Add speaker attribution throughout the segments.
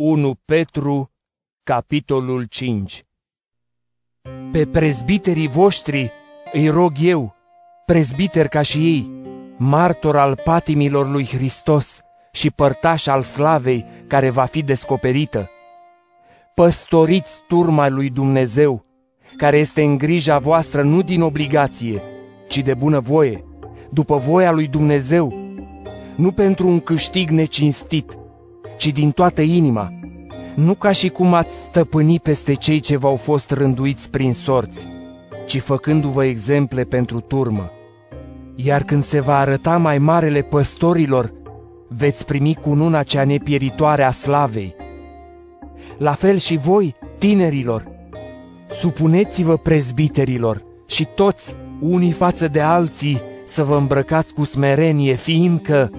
Speaker 1: 1 Petru, capitolul 5 Pe prezbiterii voștri îi rog eu, prezbiter ca și ei, martor al patimilor lui Hristos și părtaș al slavei care va fi descoperită. Păstoriți turma lui Dumnezeu, care este în grija voastră nu din obligație, ci de bună voie, după voia lui Dumnezeu, nu pentru un câștig necinstit, ci din toată inima, nu ca și cum ați stăpâni peste cei ce v-au fost rânduiți prin sorți, ci făcându-vă exemple pentru turmă. Iar când se va arăta mai marele păstorilor, veți primi cununa cea nepieritoare a slavei. La fel și voi, tinerilor, supuneți-vă prezbiterilor și toți, unii față de alții, să vă îmbrăcați cu smerenie, fiindcă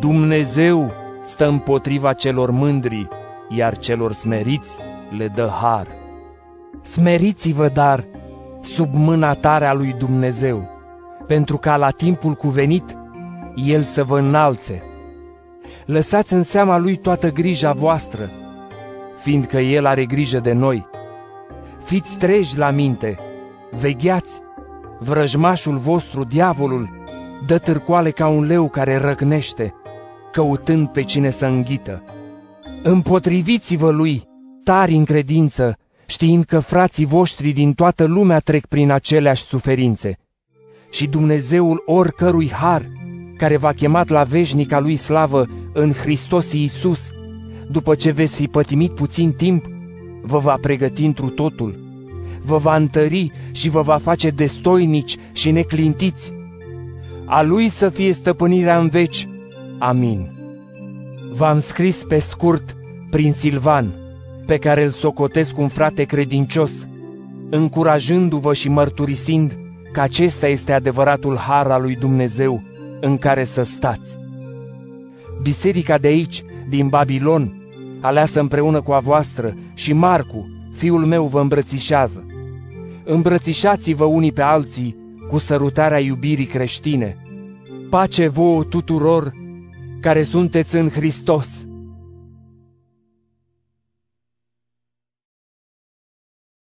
Speaker 1: Dumnezeu stă împotriva celor mândri, iar celor smeriți le dă har. Smeriți-vă, dar, sub mâna tare a lui Dumnezeu, pentru ca la timpul cuvenit El să vă înalțe. Lăsați în seama Lui toată grija voastră, fiindcă El are grijă de noi. Fiți treji la minte, vegheați, vrăjmașul vostru, diavolul, dă târcoale ca un leu care răgnește, căutând pe cine să înghită. Împotriviți-vă lui, tari în credință, știind că frații voștri din toată lumea trec prin aceleași suferințe. Și Dumnezeul oricărui har, care v-a chemat la veșnica lui slavă în Hristos Iisus, după ce veți fi pătimit puțin timp, vă va pregăti întru totul, vă va întări și vă va face destoinici și neclintiți. A lui să fie stăpânirea în veci. Amin. V-am scris pe scurt prin Silvan, pe care îl socotesc un frate credincios, încurajându-vă și mărturisind că acesta este adevăratul har al lui Dumnezeu în care să stați. Biserica de aici, din Babilon, aleasă împreună cu a voastră, și Marcu, fiul meu, vă îmbrățișează. Îmbrățișați-vă unii pe alții cu sărutarea iubirii creștine. Pace vouă tuturor care sunteți în Hristos